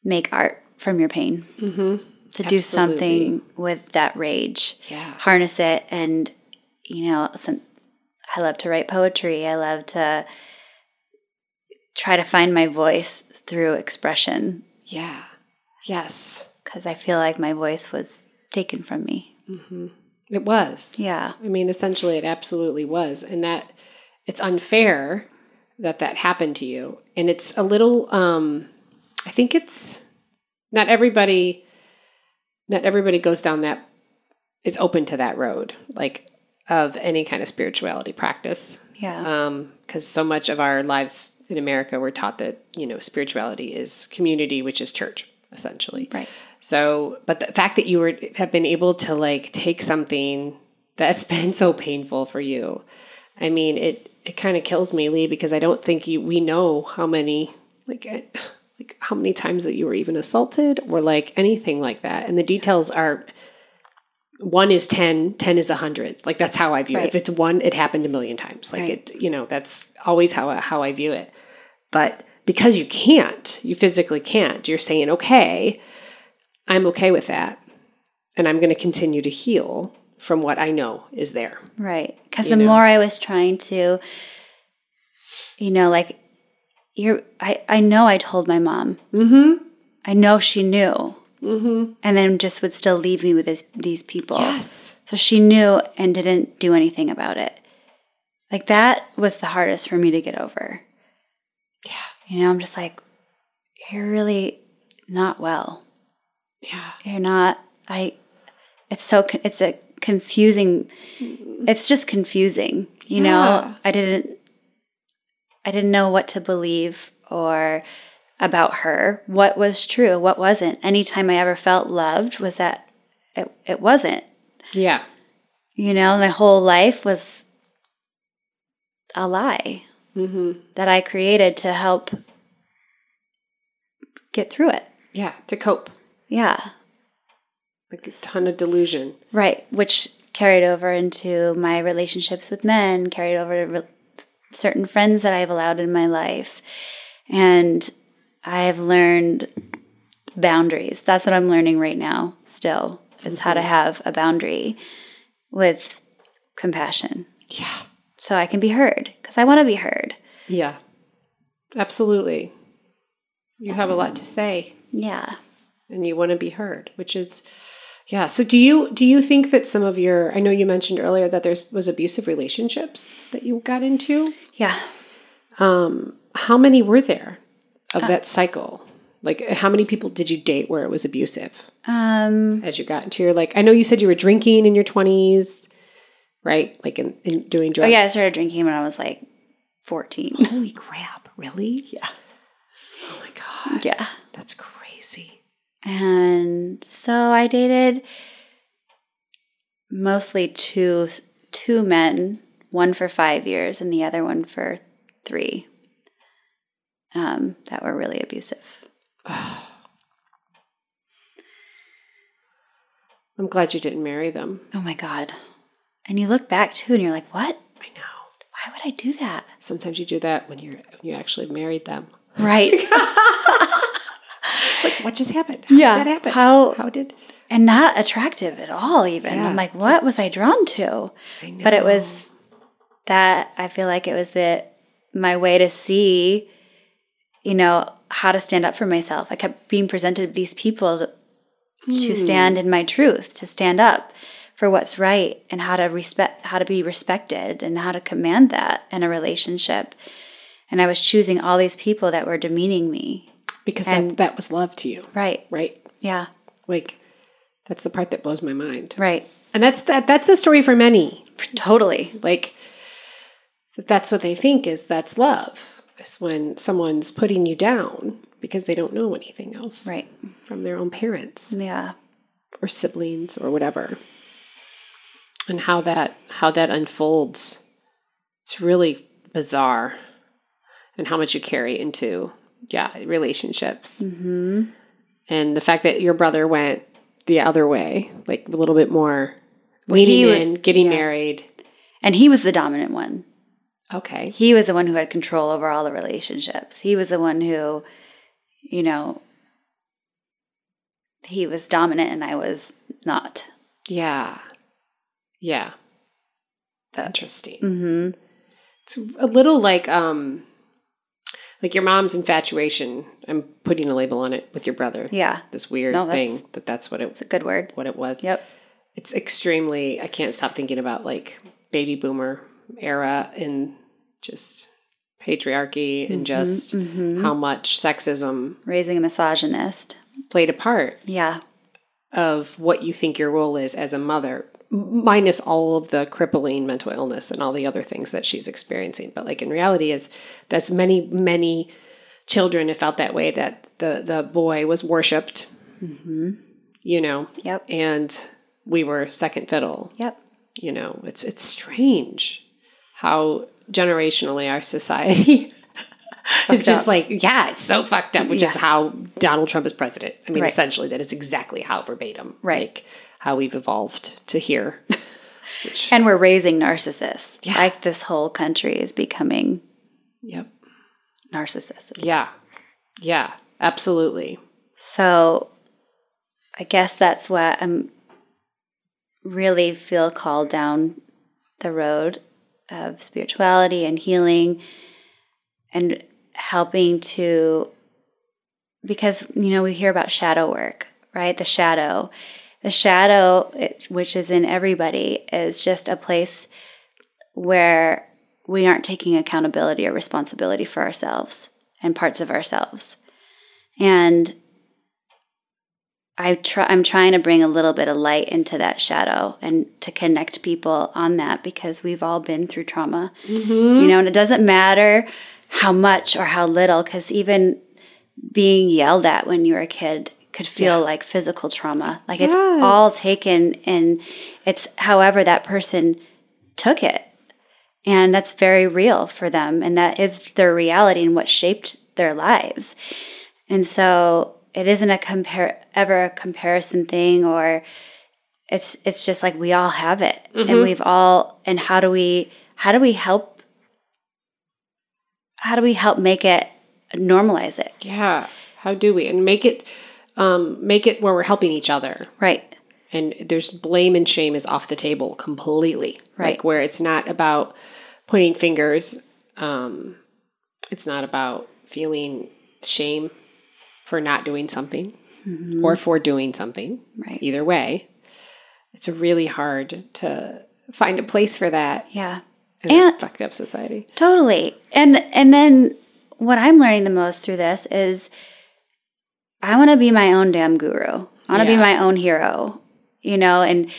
make art from your pain. Mm-hmm. To do Absolutely. something with that rage, Yeah. harness it, and you know, some, I love to write poetry. I love to try to find my voice through expression Yeah. Yes. because I feel like my voice was taken from me. It was. Yeah. I mean, essentially, it absolutely was. And that it's unfair that that happened to you. And it's a little, um, I think it's not everybody, not everybody goes down that, is open to that road, like of any kind of spirituality practice. Yeah. Because so much of our lives in America, we're taught that, you know, spirituality is community, which is church, essentially. right. So, but the fact that you were have been able to like take something that's been so painful for you, I mean, it it kind of kills me, Lee, because I don't think you we know how many like eh, like how many times that you were even assaulted or like anything like that, and the details are. One is 10, 10 is a 100. Like that's how I view it. If it's one, it happened a million times. Like Right. it, you know, that's always how I, how I view it. But because you can't, you physically can't, you're saying, okay, I'm okay with that. And I'm going to continue to heal from what I know is there. Right. Because the know? more I was trying to, you know, like, you're, I, I know I told my mom. Mm-hmm. I know she knew. Mm-hmm. And then just would still leave me with this, these people. Yes. So she knew and didn't do anything about it. Like, that was the hardest for me to get over. Yeah. You know, I'm just like, you're really not well. Yeah. you're not i it's so it's a confusing it's just confusing you Yeah. know i didn't i didn't know what to believe or about her what was true what wasn't anytime i ever felt loved was that it, it wasn't Yeah. you know my whole life was a lie Mm-hmm. that i created to help get through it Yeah. To cope. yeah Like a ton of delusion. Right, which carried over into my relationships with men, carried over to re- certain friends that I've allowed in my life. And I've learned boundaries. That's what I'm learning right now, still, is how to have a boundary with compassion. Yeah. So I can be heard because I want to be heard. Yeah. Absolutely. You have a lot to say Yeah. and you want to be heard, which is yeah. So do you do you think that some of your I know you mentioned earlier that there was abusive relationships that you got into? Yeah. Um, how many were there of that cycle? Like, how many people did you date where it was abusive Um, as you got into your like? I know you said you were drinking in your twenties, right? Like, in, in doing oh, drugs. yeah, I started drinking when I was like 14. Holy crap! Really? Yeah. Oh my god, yeah. that's crazy. And so I dated mostly two two men, one for five years and the other one for three. Um, that were really abusive. I'm glad you didn't marry them. Oh my god! And you look back too, and you're like, "What? I know. Why would I do that?" Sometimes you do that when you're when you actually married them. Right? Like, what just happened? Yeah. that happened. How- How did? and not attractive at all. Even Yeah, I'm like, what was I drawn to? I. But it was that I feel like it was the my way to see, you know, how to stand up for myself. I kept being presented with these people to, to hmm. stand in my truth, to stand up for what's right and how to respect how to be respected and how to command that in a relationship. And I was choosing all these people that were demeaning me. because and- that, that was love to you, Right. right? Yeah. Like, that's the part that blows my mind. Right. And that's that. That's the story for many. Totally. Like, that's what they think is that's love. Is when someone's putting you down because they don't know anything else Right. from their own parents Yeah. or siblings or whatever. And how that how that unfolds. It's really bizarre. And how much you carry into yeah, relationships. Mm-hmm. And the fact that your brother went the other way, like a little bit more Well, he in, getting yeah. married. And he was the dominant one. Okay. He was the one who had control over all the relationships. He was the one who, you know, he was dominant and I was not. Yeah. Yeah. Interesting. Mm-hmm. It's a little like um, like your mom's infatuation. I'm putting a label on it with your brother. Yeah. This weird No, thing that that's what it It's a good word. what it was. Yep. It's extremely. I can't stop thinking about like baby boomer era and just patriarchy and mm-hmm, just mm-hmm. how much sexism Raising a misogynist. played a part Yeah. of what you think your role is as a mother minus all of the crippling mental illness and all the other things that she's experiencing but like in reality is that's many many children have felt that way that the the boy was worshipped mm-hmm. you know Yep. and we were second fiddle Yep. you know it's it's strange how generationally our society is just up. like yeah it's so fucked up which is how donald trump is president i mean Right. essentially that is exactly how verbatim Right. like how we've evolved to here And we're raising narcissists. Yeah. Like this whole country is becoming yep narcissists. yeah yeah absolutely So I guess that's what I'm really feel called down the road of spirituality and healing and helping to because you know we hear about shadow work, right? The shadow. The shadow it, which is in everybody is just a place where we aren't taking accountability or responsibility for ourselves and parts of ourselves. And I try, I'm trying to bring a little bit of light into that shadow and to connect people on that because we've all been through trauma. Mm-hmm. You know, and it doesn't matter how much or how little, because even being yelled at when you were a kid could feel like physical trauma. Like it's all taken and it's however that person took it. And that's very real for them. And that is their reality and what shaped their lives. And so it isn't a compare ever a comparison thing or it's it's just like we all have it. And we've all and how do we how do we help how do we help make it normalize it? Yeah. How do we and make it um make it where we're helping each other. Right. And there's blame and shame is off the table completely. Right. like where it's not about pointing fingers um it's not about feeling shame for not doing something mm-hmm. or for doing something Right. either way it's really hard to find a place for that yeah in a And- fucked up society Totally. And and then what I'm learning the most through this is I want to be my own damn guru. I want to be my own hero. You know, and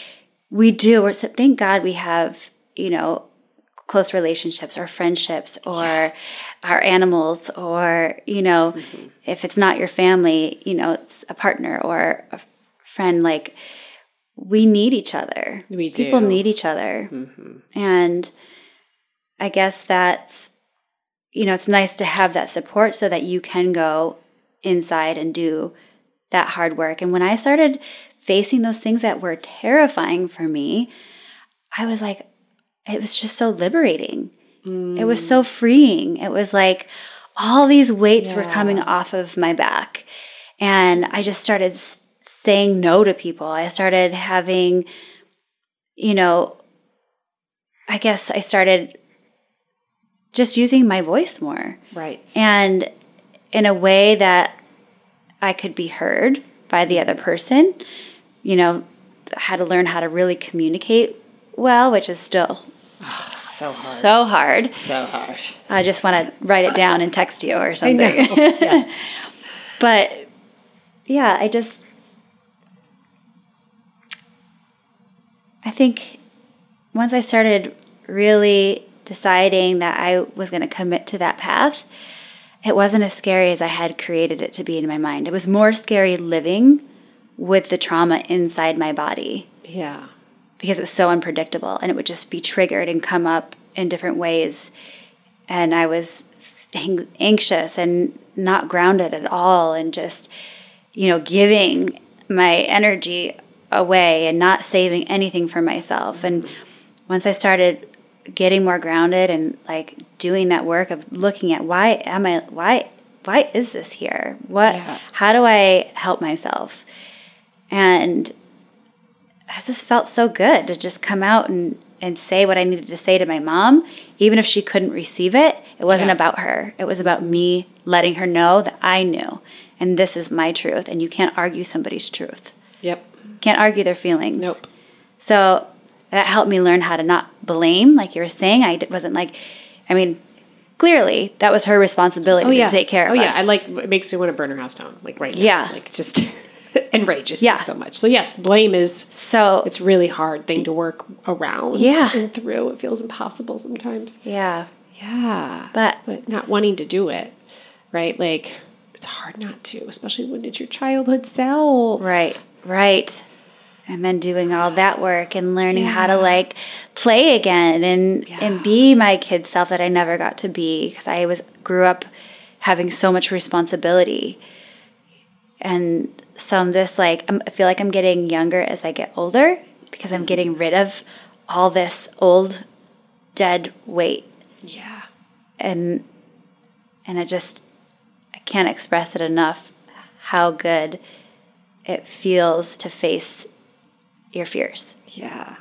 we do. We're, so thank God we have, you know, close relationships or friendships or our animals or, you know, Mm-hmm. if it's not your family, you know, it's a partner or a friend like we need each other. We do. People need each other. And I guess that's, you know, it's nice to have that support so that you can go inside and do that hard work. And when I started facing those things that were terrifying for me, I was like, it was just so liberating. It was so mm. freeing. It was like all these weights were coming off of my back. And I just started saying no to people. I started having, you know, I guess I started just using my voice more right and in a way that I could be heard by the other mm. person. You know, had to learn how to really communicate well, which is still so hard so hard. so hard I just want to write it down and text you or something. yes But yeah, I just I think once I started really deciding that I was going to commit to that path, it wasn't as scary as I had created it to be in my mind. It was more scary living with the trauma inside my body yeah because it was so unpredictable and it would just be triggered and come up in different ways. And I was anxious and not grounded at all and just, you know, giving my energy away and not saving anything for myself. And once I started getting more grounded and like doing that work of looking at why am I, why, why is this here? What, Yeah. how do I help myself? And I just felt so good to just come out and and say what I needed to say to my mom, even if she couldn't receive it, it wasn't Yeah. about her. It was about me letting her know that I knew and this is my truth and you can't argue somebody's truth. Yep. Can't argue their feelings. Nope. So that helped me learn how to not blame, like you were saying. I wasn't like, I mean, clearly that was her responsibility Oh yeah. to take care of oh yeah. us. I like it makes me want to burn her house down. Like right now. Yeah. Like just enrages Yeah. me so much. So yes, blame is So it's really hard thing to work around Yeah. and through. It feels impossible sometimes. yeah, Yeah. but but not wanting to do it, right? Like it's hard not to, especially when it's your childhood self. right, right. And then doing all that work and learning how to like play again and and be my kid self that I never got to be because I was grew up having so much responsibility. And so I'm just like I'm, I feel like I'm getting younger as I get older because I'm getting rid of all this old dead weight Yeah. and and I just I can't express it enough how good it feels to face your fears Yeah.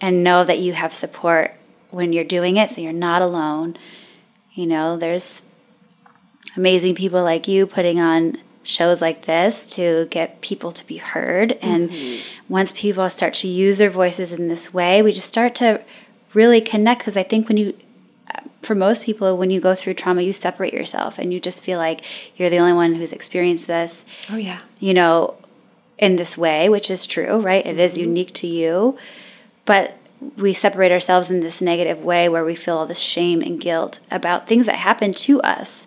and know that you have support when you're doing it so you're not alone. You know, there's amazing people like you putting on shows like this to get people to be heard and mm-hmm. once people start to use their voices in this way, we just start to really connect because I think when you for most people when you go through trauma you separate yourself and you just feel like you're the only one who's experienced this Oh yeah. you know, in this way, which is true, right? It is mm-hmm. unique to you. But we separate ourselves in this negative way where we feel all this shame and guilt about things that happened to us,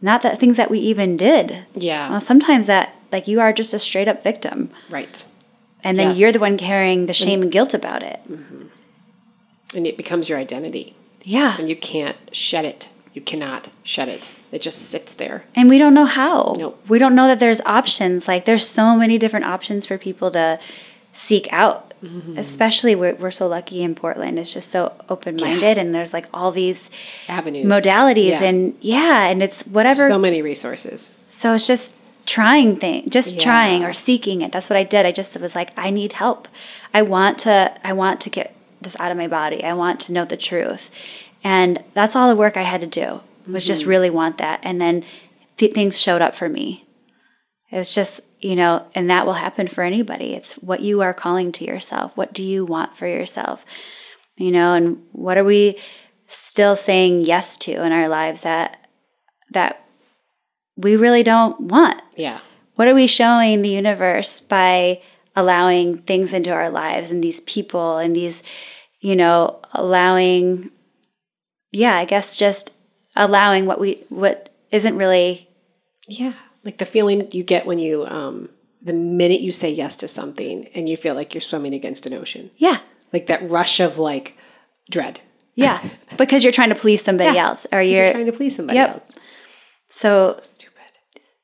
not that things that we even did. Yeah. Well, sometimes that, like, you are just a straight up victim. Right. And then Yes. you're the one carrying the shame and guilt about it. Mm-hmm. And it becomes your identity. Yeah. And you can't shed it. You cannot shed it. It just sits there. And we don't know how. Nope. We don't know that there's options. Like there's so many different options for people to seek out. Mm-hmm. Especially we're, we're so lucky in Portland. It's just so open minded, and there's like all these Avenues. modalities, Yeah. and yeah, and it's whatever. so many resources. So it's just trying thing, just Yeah. trying or seeking it. That's what I did. I just was like, I need help. I want to. I want to get this out of my body. I want to know the truth, and that's all the work I had to do was just Mm-hmm. really want that, and then th- things showed up for me. It was just, you know, and that will happen for anybody. It's what you are calling to yourself. What do you want for yourself? You know, and what are we still saying yes to in our lives that that we really don't want? Yeah. What are we showing the universe by allowing things into our lives and these people and these, you know, allowing yeah, I guess just allowing what we what isn't really Yeah. Like the feeling you get when you, um, the minute you say yes to something and you feel like you're swimming against an ocean. yeah, Like that rush of like dread. Yeah, because you're trying to please somebody Yeah, else, or You're you're, trying to please somebody Yep. else. so Stupid.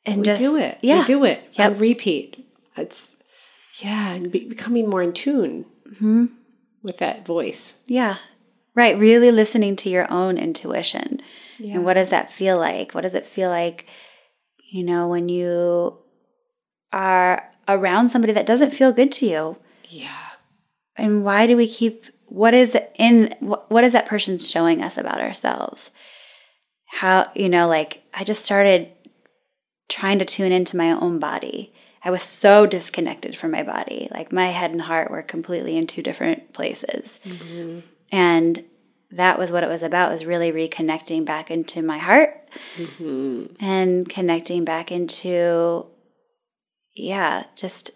and We just do it. Yeah, We do it. Yep. On repeat. It's, yeah, and be, becoming more in tune Mm-hmm. with that voice. yeah, right. Really listening to your own intuition, and what does that feel like? What does it feel like? You know, when you are around somebody that doesn't feel good to you, Yeah. and why do we keep? What is in? What, is that person showing us about ourselves? How you know? Like I just started trying to tune into my own body. I was so disconnected from my body. Like my head and heart were completely in two different places. Mm-hmm. And that was what it was about was really reconnecting back into my heart mm-hmm. and connecting back into yeah, just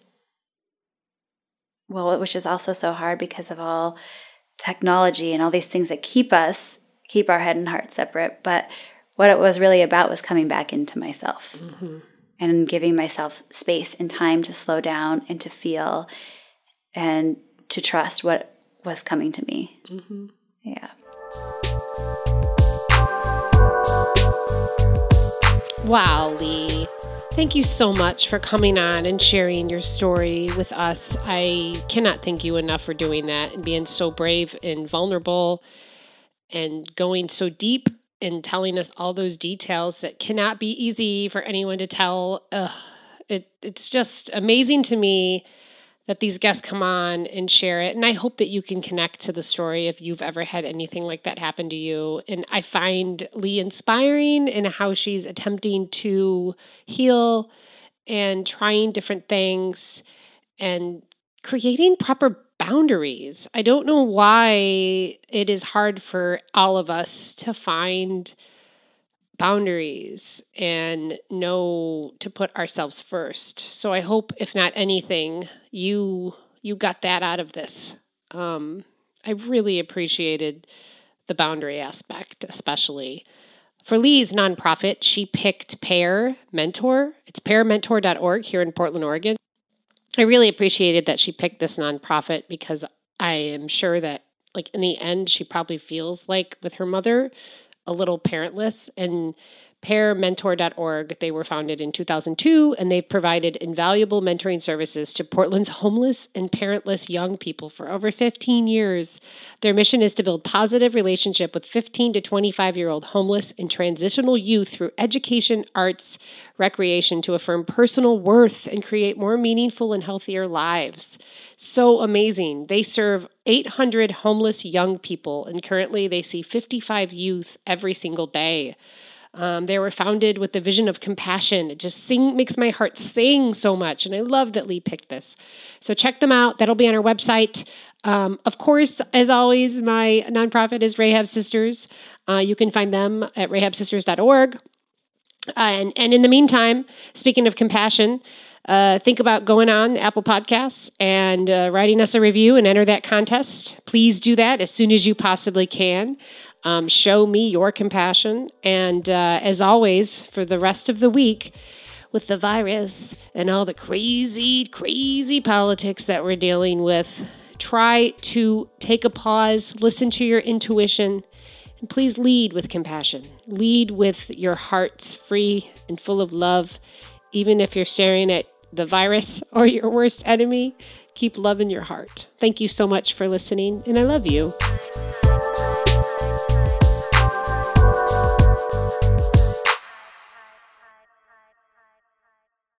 well, which is also so hard because of all technology and all these things that keep us keep our head and heart separate, but what it was really about was coming back into myself mm-hmm. and giving myself space and time to slow down and to feel and to trust what was coming to me. Mm-hmm. Yeah. Wow, Lee. Thank you so much for coming on and sharing your story with us. I cannot thank you enough for doing that and being so brave and vulnerable and going so deep and telling us all those details that cannot be easy for anyone to tell. Ugh, it, it's just amazing to me that these guests come on and share it. And I hope that you can connect to the story if you've ever had anything like that happen to you. And I find Lee inspiring in how she's attempting to heal and trying different things and creating proper boundaries. I don't know why it is hard for all of us to find boundaries and know to put ourselves first. So I hope if not anything you you got that out of this. Um I really appreciated the boundary aspect especially. For Lee's nonprofit, she picked Pear Mentor. It's pearmentor.org here in Portland, Oregon. I really appreciated that she picked this nonprofit because I am sure that like in the end she probably feels like with her mother a little parentless and pearmentor.org. They were founded in 2002 and they've provided invaluable mentoring services to Portland's homeless and parentless young people for over 15 years. Their mission is to build positive relationship with 15 to 25 year old homeless and transitional youth through education, arts, recreation to affirm personal worth and create more meaningful and healthier lives. So amazing. They serve 800 homeless young people and currently they see 55 youth every single day. Um, they were founded with the vision of compassion. It just sing makes my heart sing so much, and I love that Lee picked this. So check them out. That'll be on our website. Um, of course, as always, my nonprofit is Rahab Sisters. Uh, you can find them at rahabsisters.org. Uh, and and in the meantime, speaking of compassion. Uh, think about going on Apple Podcasts and uh, writing us a review and enter that contest. Please do that as soon as you possibly can. Um, show me your compassion. And uh, as always, for the rest of the week, with the virus and all the crazy, crazy politics that we're dealing with, try to take a pause, listen to your intuition, and please lead with compassion. Lead with your hearts free and full of love. Even if you're staring at the virus or your worst enemy, keep love in your heart. Thank you so much for listening, and I love you.